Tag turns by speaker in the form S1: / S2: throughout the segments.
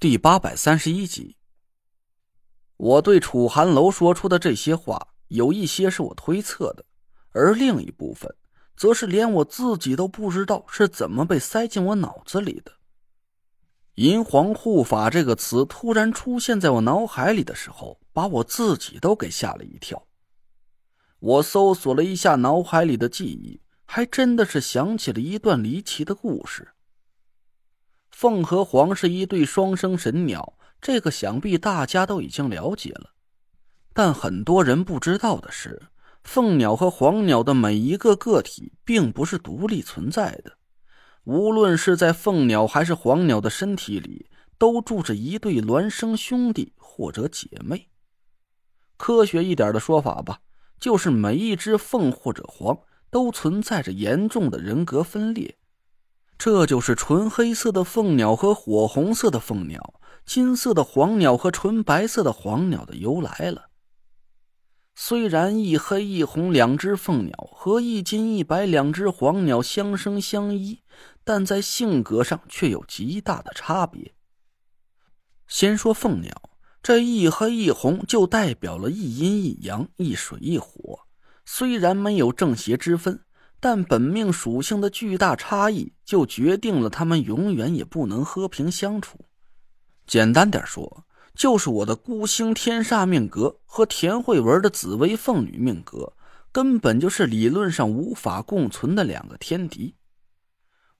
S1: 第八百三十一集，我对楚寒楼说出的这些话，有一些是我推测的，而另一部分，则是连我自己都不知道是怎么被塞进我脑子里的。银皇护法这个词突然出现在我脑海里的时候，把我自己都给吓了一跳。我搜索了一下脑海里的记忆，还真的是想起了一段离奇的故事。凤和凰是一对双生神鸟，这个想必大家都已经了解了。但很多人不知道的是，凤鸟和凰鸟的每一个个体并不是独立存在的，无论是在凤鸟还是凰鸟的身体里，都住着一对孪生兄弟或者姐妹。科学一点的说法吧，就是每一只凤或者凰都存在着严重的人格分裂。这就是纯黑色的凤鸟和火红色的凤鸟，金色的黄鸟和纯白色的黄鸟的由来了。虽然一黑一红两只凤鸟和一金一白两只黄鸟相生相依，但在性格上却有极大的差别。先说凤鸟，这一黑一红就代表了一阴一阳，一水一火，虽然没有正邪之分。但本命属性的巨大差异，就决定了他们永远也不能和平相处。简单点说，就是我的孤星天煞命格和田慧文的紫薇凤女命格，根本就是理论上无法共存的两个天敌。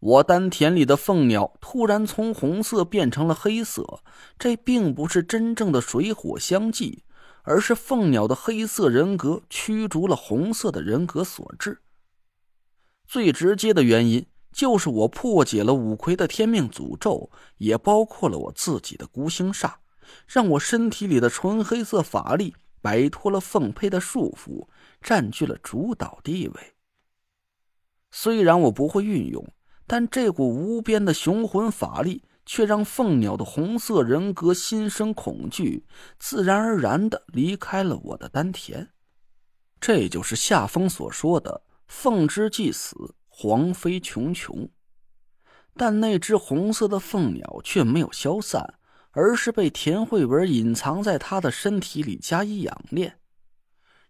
S1: 我丹田里的凤鸟突然从红色变成了黑色，这并不是真正的水火相济，而是凤鸟的黑色人格驱逐了红色的人格所致。最直接的原因就是我破解了五魁的天命诅咒，也包括了我自己的孤星煞，让我身体里的纯黑色法力摆脱了凤胚的束缚，占据了主导地位。虽然我不会运用，但这股无边的雄浑法力却让凤鸟的红色人格心生恐惧，自然而然的离开了我的丹田。这就是夏风所说的。凤之既死，黄飞茕茕。但那只红色的凤鸟却没有消散，而是被田慧文隐藏在他的身体里加以养炼，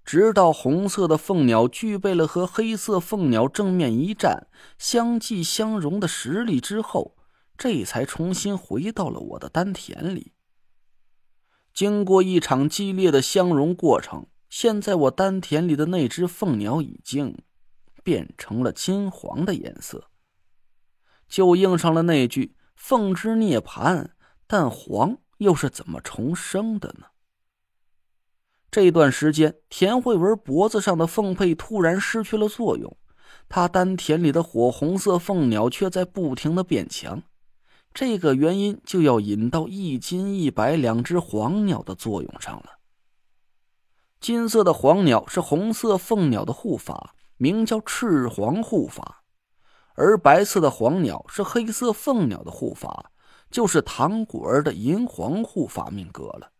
S1: 直到红色的凤鸟具备了和黑色凤鸟正面一战、相继相融的实力之后，这才重新回到了我的丹田里。经过一场激烈的相融过程，现在我丹田里的那只凤鸟已经。变成了金黄的颜色，就应上了那句“凤之涅槃”，但黄又是怎么重生的呢？这段时间，田慧文脖子上的凤佩突然失去了作用，他丹田里的火红色凤鸟却在不停的变强。这个原因就要引到一金一白两只黄鸟的作用上了。金色的黄鸟是红色凤鸟的护法。名叫赤黄护法，而白色的黄鸟是黑色凤鸟的护法，就是唐果儿的银黄护法命格了。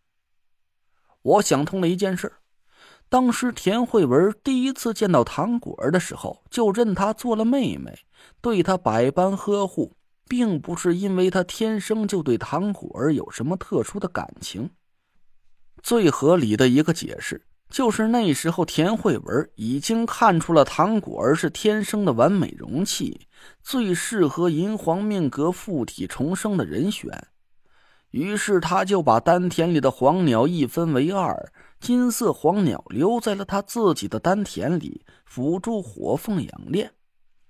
S1: 我想通了一件事：当时田慧文第一次见到唐果儿的时候，就认她做了妹妹，对她百般呵护，并不是因为她天生就对唐果儿有什么特殊的感情。最合理的一个解释。就是那时候，田慧文已经看出了唐果儿是天生的完美容器，最适合银皇命格附体重生的人选。于是，他就把丹田里的黄鸟一分为二，金色黄鸟留在了他自己的丹田里，辅助火凤养炼；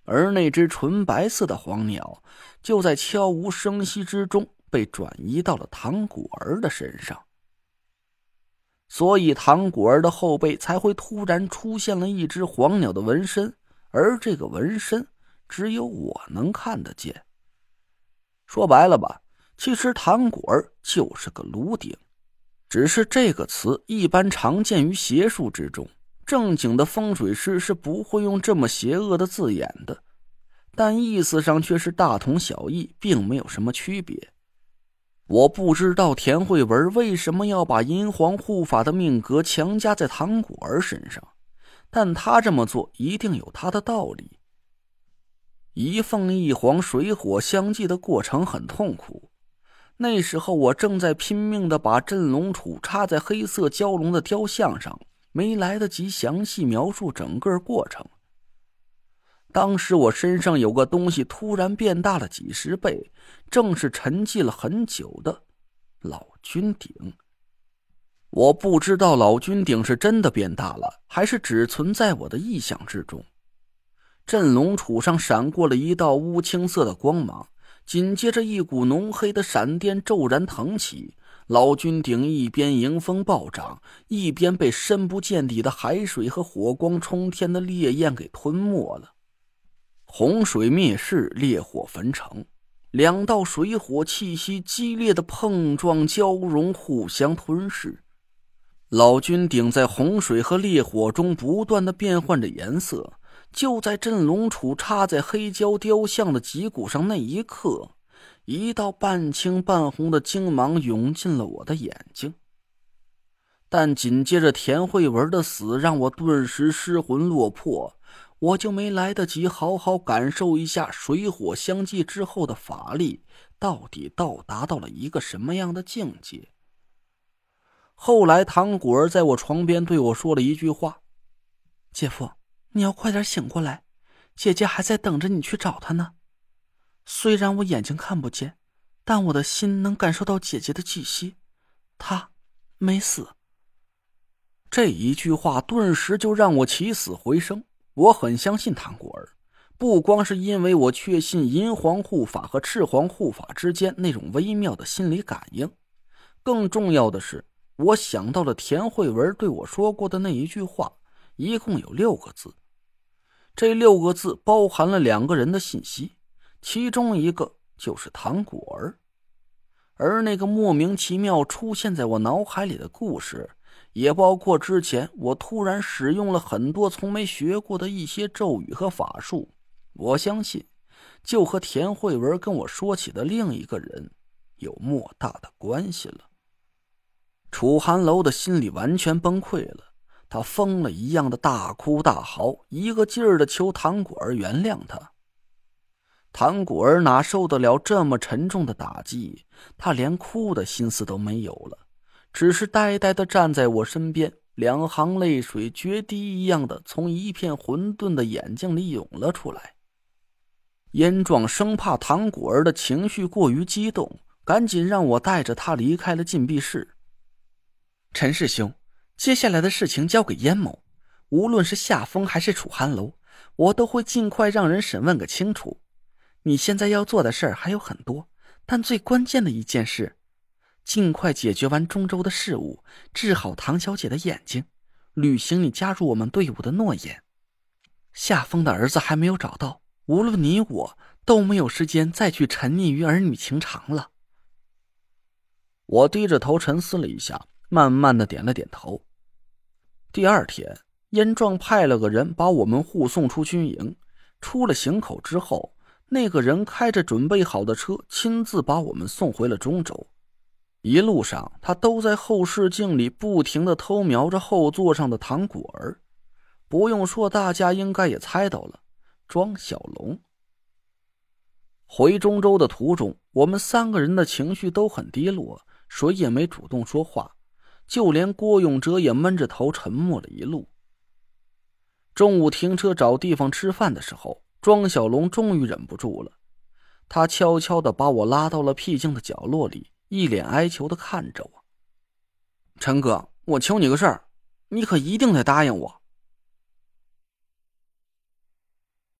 S1: 而那只纯白色的黄鸟，就在悄无声息之中被转移到了唐果儿的身上。所以，唐果儿的后背才会突然出现了一只黄鸟的纹身，而这个纹身只有我能看得见。说白了吧，其实唐果儿就是个炉鼎，只是这个词一般常见于邪术之中，正经的风水师是不会用这么邪恶的字眼的，但意思上却是大同小异，并没有什么区别。我不知道田慧文为什么要把银皇护法的命格强加在唐果儿身上，但他这么做一定有他的道理。一凤一凰，水火相济的过程很痛苦，那时候我正在拼命的把镇龙杵插在黑色蛟龙的雕像上，没来得及详细描述整个过程。当时我身上有个东西突然变大了几十倍，正是沉寂了很久的老君鼎。我不知道老君鼎是真的变大了，还是只存在我的臆想之中。镇龙杵上闪过了一道乌青色的光芒，紧接着一股浓黑的闪电骤然腾起，老君鼎一边迎风暴涨，一边被深不见底的海水和火光冲天的烈焰给吞没了。洪水灭世，烈火焚城，两道水火气息激烈的碰撞交融，互相吞噬。老君鼎在洪水和烈火中不断的变换着颜色。就在镇龙杵插在黑胶雕像的脊骨上那一刻，一道半青半红的精芒涌进了我的眼睛。但紧接着田慧文的死，让我顿时失魂落魄。我就没来得及好好感受一下水火相继之后的法力到底到达到了一个什么样的境界。后来，唐果儿在我床边对我说了一句话：“
S2: 姐夫，你要快点醒过来，姐姐还在等着你去找她呢。虽然我眼睛看不见，但我的心能感受到姐姐的气息，她没死。”
S1: 这一句话顿时就让我起死回生。我很相信唐果儿，不光是因为我确信银皇护法和赤皇护法之间那种微妙的心理感应，更重要的是，我想到了田慧文对我说过的那一句话，一共有六个字，这六个字包含了两个人的信息，其中一个就是唐果儿，而那个莫名其妙出现在我脑海里的故事。也包括之前我突然使用了很多从没学过的一些咒语和法术，我相信，就和田慧文跟我说起的另一个人有莫大的关系了。楚寒楼的心里完全崩溃了，他疯了一样的大哭大嚎，一个劲儿的求唐果儿原谅他。唐果儿哪受得了这么沉重的打击，他连哭的心思都没有了。只是呆呆的站在我身边，两行泪水决堤一样的从一片混沌的眼睛里涌了出来。燕壮生怕唐果儿的情绪过于激动，赶紧让我带着他离开了禁闭室。
S2: 陈师兄，接下来的事情交给燕某，无论是夏风还是楚寒楼，我都会尽快让人审问个清楚。你现在要做的事儿还有很多，但最关键的一件事。尽快解决完中州的事务，治好唐小姐的眼睛，履行你加入我们队伍的诺言。夏风的儿子还没有找到，无论你我都没有时间再去沉溺于儿女情长了。
S1: 我低着头沉思了一下，慢慢的点了点头。第二天，燕壮派了个人把我们护送出军营。出了行口之后，那个人开着准备好的车，亲自把我们送回了中州。一路上，他都在后视镜里不停的偷瞄着后座上的唐果儿。不用说，大家应该也猜到了，庄小龙。回中州的途中，我们三个人的情绪都很低落，谁也没主动说话，就连郭永哲也闷着头沉默了一路。中午停车找地方吃饭的时候，庄小龙终于忍不住了，他悄悄的把我拉到了僻静的角落里。一脸哀求的看着我，陈哥，我求你个事儿，你可一定得答应我。